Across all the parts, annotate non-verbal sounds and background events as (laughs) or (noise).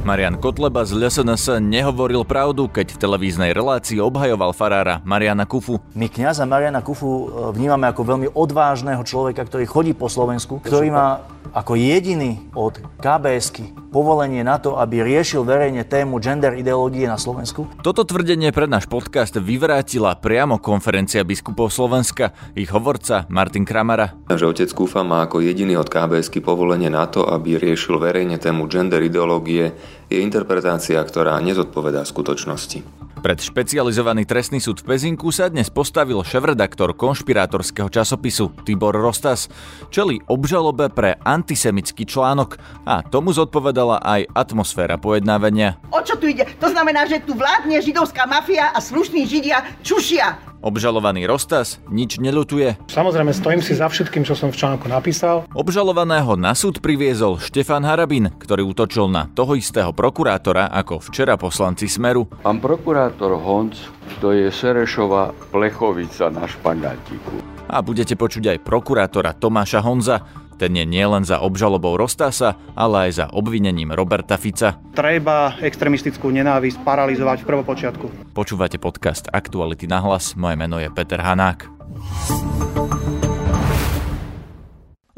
Marian Kotleba z LSNS nehovoril pravdu, keď v televíznej relácii obhajoval farára Mariana Kufu. My kniaza Mariana Kufu e, vnímame ako veľmi odvážneho človeka, ktorý chodí po Slovensku, ktorý má ako jediný od KBSky povolenie na to, aby riešil verejne tému gender ideológie na Slovensku. Toto tvrdenie pre náš podcast vyvrátila priamo konferencia biskupov Slovenska, ich hovorca Martin Kramara. Že otec Kufa má ako jediný od KBSky povolenie na to, aby riešil verejne tému gender ideológie, je interpretácia, ktorá nezodpovedá skutočnosti. Pred špecializovaný trestný súd v Pezinku sa dnes postavil šéf-redaktor konšpirátorského časopisu Tibor Rostas. Čeli obžalobe pre antisemický článok a tomu zodpovedala aj atmosféra pojednávania. O čo tu ide? To znamená, že tu vládne židovská mafia a slušní židia čušia. Obžalovaný Rostas nič neľutuje. Samozrejme, stojím si za všetkým, čo som v článku napísal. Obžalovaného na súd priviezol Štefan Harabin, ktorý útočil na toho istého prokurátora ako včera poslanci Smeru. Pán prokurátor Honc, to je Serešova plechovica na špagátiku. A budete počuť aj prokurátora Tomáša Honza, ten je nielen za obžalobou Rostasa, ale aj za obvinením Roberta Fica. Treba extremistickú nenávisť paralizovať v prvopočiatku. Počúvate podcast Aktuality na hlas, moje meno je Peter Hanák.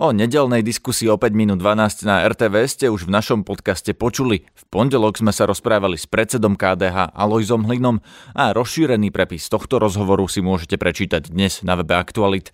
O nedelnej diskusii o 5 minút 12 na RTV ste už v našom podcaste počuli. V pondelok sme sa rozprávali s predsedom KDH Alojzom Hlinom a rozšírený prepis tohto rozhovoru si môžete prečítať dnes na webe Aktualit.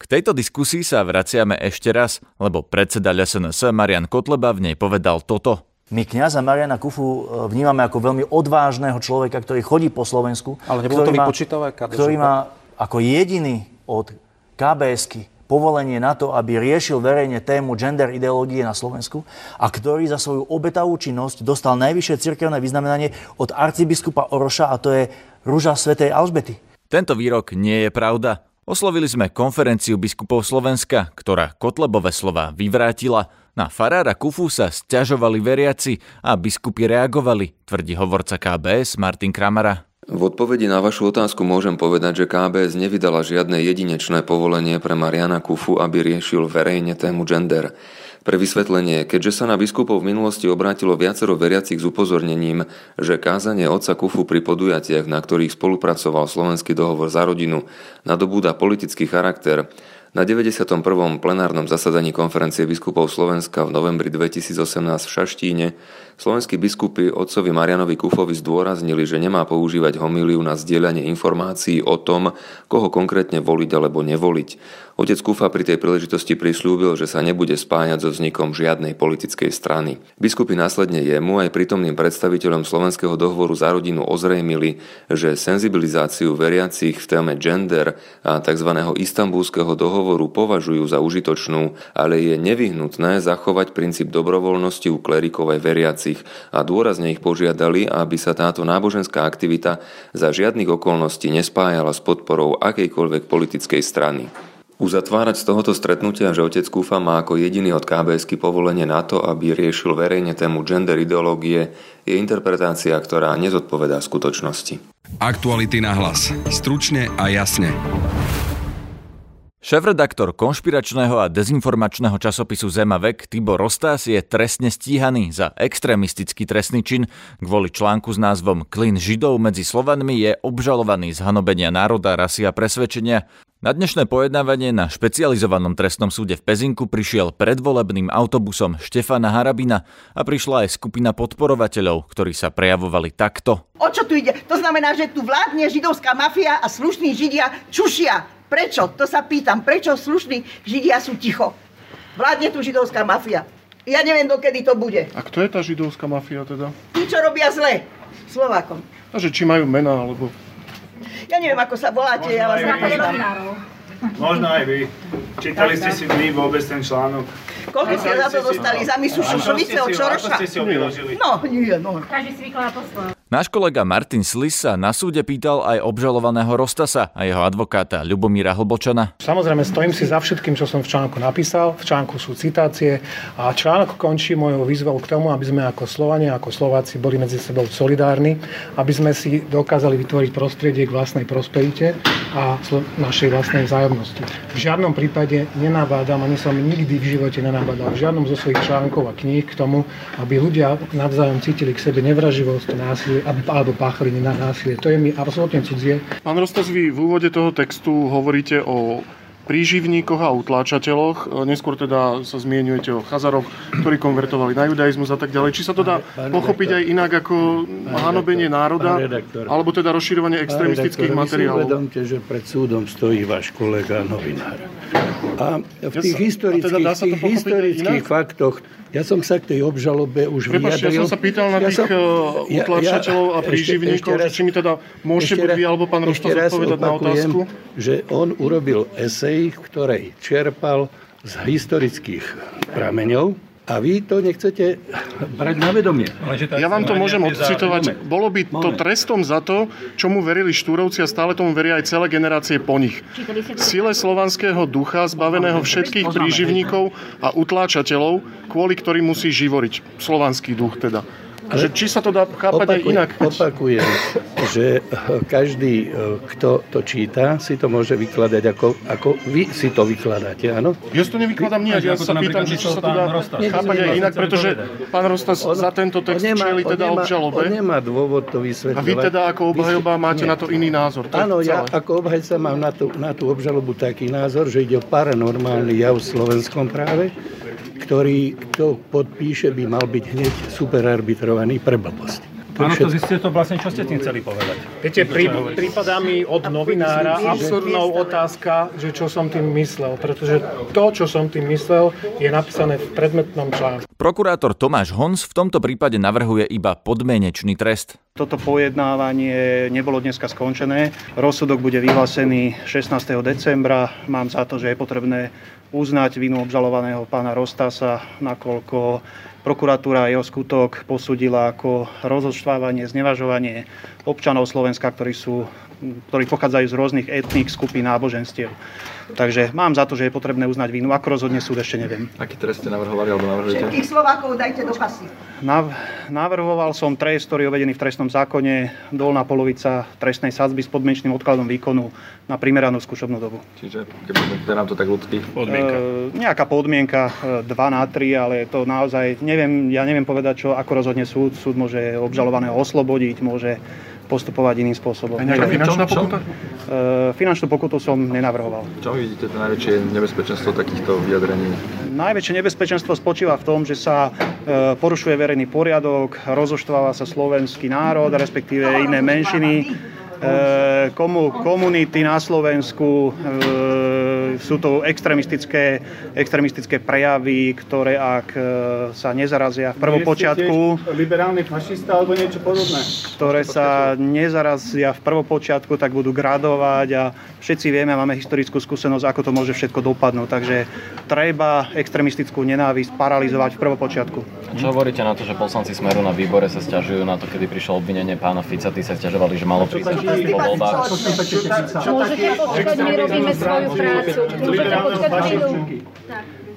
K tejto diskusii sa vraciame ešte raz, lebo predseda SNS Marian Kotleba v nej povedal toto. My kniaza Mariana Kufu e, vnímame ako veľmi odvážneho človeka, ktorý chodí po Slovensku. Ale nebolo to vypočítavé? Ktorý má ako jediný od KBSky povolenie na to, aby riešil verejne tému gender ideológie na Slovensku a ktorý za svoju obetavú činnosť dostal najvyššie cirkevné vyznamenanie od arcibiskupa Oroša a to je Rúža svätej Alžbety. Tento výrok nie je pravda. Oslovili sme konferenciu biskupov Slovenska, ktorá Kotlebové slova vyvrátila. Na farára Kufu sa stiažovali veriaci a biskupy reagovali, tvrdí hovorca KBS Martin Kramara. V odpovedi na vašu otázku môžem povedať, že KBS nevydala žiadne jedinečné povolenie pre Mariana Kufu, aby riešil verejne tému gender. Pre vysvetlenie, keďže sa na biskupov v minulosti obrátilo viacero veriacich s upozornením, že kázanie otca Kufu pri podujatiach, na ktorých spolupracoval Slovenský dohovor za rodinu, nadobúda politický charakter, na 91. plenárnom zasadaní konferencie biskupov Slovenska v novembri 2018 v Šaštíne slovenskí biskupy otcovi Marianovi Kufovi zdôraznili, že nemá používať homíliu na zdieľanie informácií o tom, koho konkrétne voliť alebo nevoliť. Otec Kufa pri tej príležitosti prislúbil, že sa nebude spájať so vznikom žiadnej politickej strany. Biskupy následne jemu aj prítomným predstaviteľom Slovenského dohovoru za rodinu ozrejmili, že senzibilizáciu veriacich v téme gender a tzv. istambulského dohovoru považujú za užitočnú, ale je nevyhnutné zachovať princíp dobrovoľnosti u klerikov aj veriacich a dôrazne ich požiadali, aby sa táto náboženská aktivita za žiadnych okolností nespájala s podporou akejkoľvek politickej strany. Uzatvárať z tohoto stretnutia, že otec Kufa má ako jediný od KBSky povolenie na to, aby riešil verejne tému gender ideológie, je interpretácia, ktorá nezodpovedá skutočnosti. Aktuality na hlas. Stručne a jasne. Šéf-redaktor konšpiračného a dezinformačného časopisu Zemavek Tibor Rostas je trestne stíhaný za extrémistický trestný čin. Kvôli článku s názvom Klin Židov medzi Slovanmi je obžalovaný z hanobenia národa, rasy a presvedčenia. Na dnešné pojednávanie na špecializovanom trestnom súde v Pezinku prišiel predvolebným autobusom Štefana Harabina a prišla aj skupina podporovateľov, ktorí sa prejavovali takto. O čo tu ide? To znamená, že tu vládne židovská mafia a slušní židia čušia. Prečo? To sa pýtam. Prečo slušní Židia sú ticho? Vládne tu židovská mafia. Ja neviem, dokedy to bude. A kto je tá židovská mafia teda? Tí, čo robia zle Slovákom. A že či majú mená, alebo... Ja neviem, ako sa voláte, Možno ja vás. Možno aj vy. Čítali ste si vy vôbec ten článok? Koľko ste za to dostali? Za misu šušovice od Čoroša? Ako ste si ho vyložili? No, nie, no. Každý si vyklada po svojom. Náš kolega Martin Slis sa na súde pýtal aj obžalovaného Rostasa a jeho advokáta Ľubomíra Hlbočana. Samozrejme, stojím si za všetkým, čo som v článku napísal. V článku sú citácie a článok končí mojou výzvou k tomu, aby sme ako Slovania, ako Slováci boli medzi sebou solidárni, aby sme si dokázali vytvoriť prostredie k vlastnej prosperite a našej vlastnej vzájomnosti. V žiadnom prípade nenabádam, ani som nikdy v živote nenabádal v žiadnom zo svojich článkov a kníh k tomu, aby ľudia navzájom cítili k sebe nevraživosť, násilie alebo páchali na násilie. To je mi absolútne cudzie. Pán Rostas, vy v úvode toho textu hovoríte o príživníkoch a utláčateľoch. Neskôr teda sa zmienujete o chazaroch, ktorí konvertovali na judaizmus a tak ďalej. Či sa to dá pán pochopiť aj inak ako hanobenie národa, alebo teda rozširovanie extremistických materiálov? Vy si uvedomte, že pred súdom stojí váš kolega novinár. A v tých ja historických, teda tých historických faktoch ja som sa k tej obžalobe už Prepačte, vyjadril. ja som sa pýtal na ja tých som, utlačateľov ja, ja, a príživníkov, ešte, ešte či mi teda môžete buď vy alebo pán Roštos odpovedať na otázku. že on urobil esej, v ktorej čerpal z historických prameňov, a vy to nechcete brať na vedomie. Ja vám to môžem odcitovať. Bolo by to trestom za to, čomu verili Štúrovci a stále tomu veria aj celé generácie po nich. Sile slovanského ducha, zbaveného všetkých príživníkov a utláčateľov, kvôli ktorým musí živoriť. Slovanský duch teda. Že či sa to dá chápať opakuj, aj inak? Opakujem, že každý, e, kto to číta, si to môže vykladať ako, ako vy si to vykladáte, áno? Ja si to nevykladám nijak, ja sa pýtam, či sa to dá chápať aj inak, pretože pán Rostas za tento text čeli teda obžalobe. On nemá dôvod to vysvetľovať. A vy teda ako obhajoba máte na to iný názor. Áno, ja ako obhajca mám na tú, na tú obžalobu taký názor, že ide o paranormálny jav v slovenskom práve, ktorý, kto podpíše, by mal byť hneď superarbitrovaný pre blbosť. Áno, to zistíte to vlastne, čo ste tým chceli povedať. Viete, prí, prípadá mi od novinára absurdnou otázka, že čo som tým myslel, pretože to, čo som tým myslel, je napísané v predmetnom článku. Prokurátor Tomáš Hons v tomto prípade navrhuje iba podmienečný trest. Toto pojednávanie nebolo dneska skončené. Rozsudok bude vyhlásený 16. decembra. Mám za to, že je potrebné uznať vinu obžalovaného pána Rostasa, nakoľko prokuratúra jeho skutok posudila ako rozoštvávanie, znevažovanie občanov Slovenska, ktorí, sú, ktorí pochádzajú z rôznych etník, skupín, náboženstiev. Takže mám za to, že je potrebné uznať vínu. Ako rozhodne súd, ešte neviem. Aký trest ste navrhovali alebo navrhujete? Všetkých Slovákov dajte do pasy. Nav- navrhoval som trest, ktorý je uvedený v trestnom zákone, dolná polovica trestnej sadzby s podmienečným odkladom výkonu na primeranú skúšobnú dobu. Čiže, keby nám to tak ľudský? Podmienka. E, nejaká podmienka, 2 e, na 3, ale to naozaj, neviem, ja neviem povedať, čo, ako rozhodne súd. Súd môže obžalovaného oslobodiť, môže postupovať iným spôsobom. A nejaká finančná pokuta? Uh, finančnú pokutu som nenavrhoval. Čo vidíte to najväčšie nebezpečenstvo takýchto vyjadrení? Najväčšie nebezpečenstvo spočíva v tom, že sa uh, porušuje verejný poriadok, rozoštváva sa slovenský národ, respektíve iné menšiny E, komu, komunity na Slovensku, e, sú to extremistické, extremistické prejavy, ktoré ak e, sa nezarazia v prvopočiatku... liberálny fašista alebo niečo podobné? Ktoré sa nezarazia v prvopočiatku, tak budú gradovať a všetci vieme, máme historickú skúsenosť, ako to môže všetko dopadnúť. Takže treba extremistickú nenávisť paralizovať v prvopočiatku. Čo hovoríte na to, že poslanci Smeru na výbore sa stiažujú na to, kedy prišlo obvinenie pána Fica, tí sa stiažovali, že malo prísť po voľbách. Môžete počkať, my robíme svoju prácu.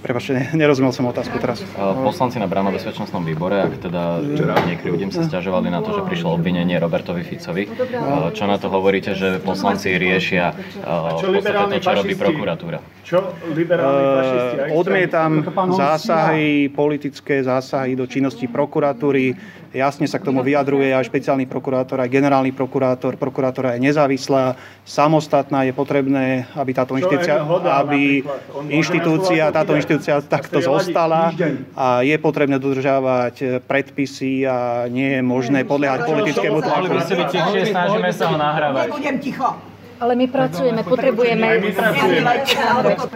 Prepačte, nerozumel som otázku teraz. Poslanci na Brano bezpečnostnom výbore, ak teda nekryvdím, sa stiažovali na to, že prišlo obvinenie Robertovi Ficovi. Čo na to hovoríte, že poslanci riešia v podstate to, čo robí prokuratúra? Čo liberálni fašisti? Odmietam zásahy, politické zásahy do činnosti prokuratúry Jasne sa k tomu vyjadruje aj špeciálny prokurátor, aj generálny prokurátor. Prokurátora je nezávislá, samostatná. Je potrebné, aby táto inštitúcia, aby inštitúcia, táto inštitúcia takto zostala a je potrebné dodržiavať predpisy a nie je možné podliehať politickému tlaku. snažíme sa ho nahrávať. Nebudem ticho. Ale my pracujeme, potrebujeme...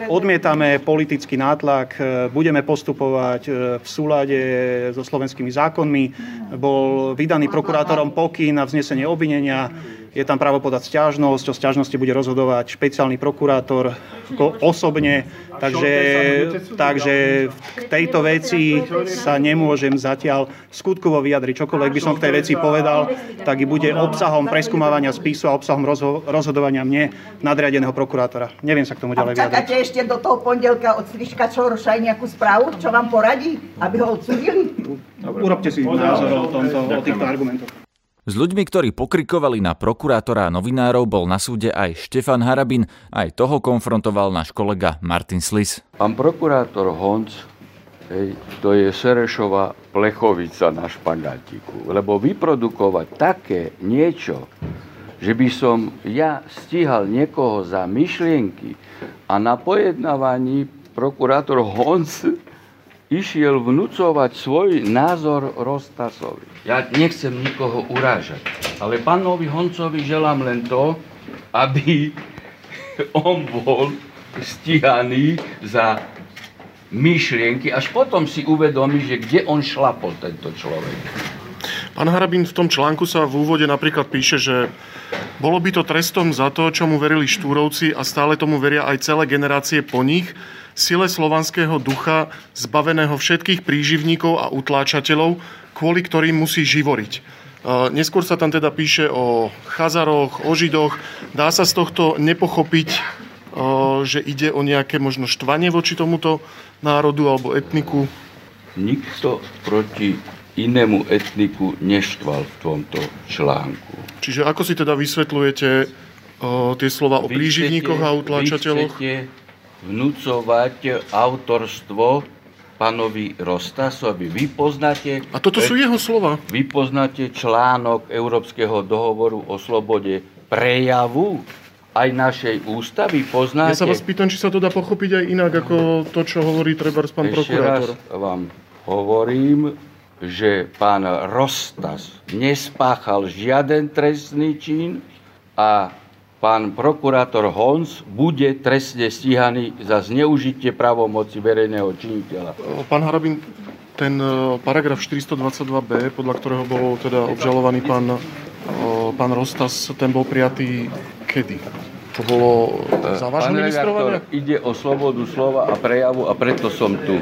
Odmietame politický nátlak, budeme postupovať e, v súlade so slovenskými zákonmi. Bol vydaný prokurátorom pokyn na vznesenie obvinenia Je tam právo podať stiažnosť, o stiažnosti bude rozhodovať špeciálny prokurátor osobne, takže, takže k tejto veci sa nemôžem zatiaľ skutkovo vyjadriť. Čokoľvek by som k tej veci povedal, tak i bude obsahom preskúmavania spisu a obsahom rozhodovania mne nadriadeného prokurátora. Neviem sa k tomu ďalej vyjadriť. čakáte ešte do toho pondelka od Sliška Čoroša aj nejakú správu, čo vám poradí, aby ho odsudili? Urobte si názor o, tomto, o týchto argumentoch. S ľuďmi, ktorí pokrikovali na prokurátora a novinárov, bol na súde aj Štefan Harabin, aj toho konfrontoval náš kolega Martin Slis. Pán prokurátor Honc, hej, to je Serešová plechovica na špagátiku, lebo vyprodukovať také niečo, že by som ja stíhal niekoho za myšlienky a na pojednávaní prokurátor Honc išiel vnúcovať svoj názor Rostasovi. Ja nechcem nikoho urážať, ale pánovi Honcovi želám len to, aby (laughs) on bol stíhaný za myšlienky, až potom si uvedomí, že kde on šlapol tento človek. Pán Harabín v tom článku sa v úvode napríklad píše, že bolo by to trestom za to, čomu verili štúrovci a stále tomu veria aj celé generácie po nich, sile slovanského ducha, zbaveného všetkých príživníkov a utláčateľov, kvôli ktorým musí živoriť. Neskôr sa tam teda píše o chazaroch, o židoch. Dá sa z tohto nepochopiť, že ide o nejaké možno štvanie voči tomuto národu alebo etniku? Nikto proti inému etniku neštval v tomto článku. Čiže ako si teda vysvetľujete tie slova o príživníkoch a utláčateľoch? Vy vnúcovať autorstvo pánovi Rostasovi. Vy poznáte... A toto sú jeho slova. Vy poznáte článok Európskeho dohovoru o slobode prejavu aj našej ústavy poznáte. Ja sa vás pýtam, či sa to dá pochopiť aj inak, ako to, čo hovorí treba pán Ešte prokurátor. raz vám hovorím, že pán Rostas nespáchal žiaden trestný čin a pán prokurátor Hons bude trestne stíhaný za zneužitie právomoci verejného činiteľa. Pán Harabin, ten e, paragraf 422b, podľa ktorého bol teda obžalovaný pán, e, pán Rostas, ten bol prijatý kedy? To bolo za vášho ministrovania? ide o slobodu slova a prejavu a preto som tu.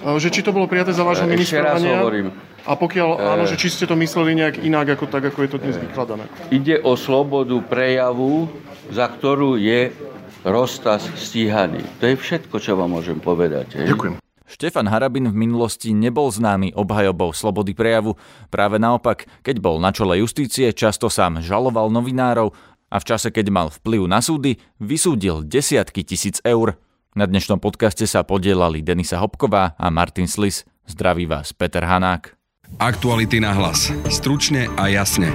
E, Že či to bolo prijaté za vášho raz ministrovania? hovorím. A pokiaľ E, áno, že či ste to mysleli nejak inak, ako tak, ako je to dnes vykladané? Ide o slobodu prejavu, za ktorú je Rostas stíhaný. To je všetko, čo vám môžem povedať. Hej? Ďakujem. Štefan Harabin v minulosti nebol známy obhajobou slobody prejavu. Práve naopak, keď bol na čele justície, často sám žaloval novinárov a v čase, keď mal vplyv na súdy, vysúdil desiatky tisíc eur. Na dnešnom podcaste sa podielali Denisa Hopková a Martin Slis. Zdraví vás Peter Hanák. Aktuality na hlas. Stručne a jasne.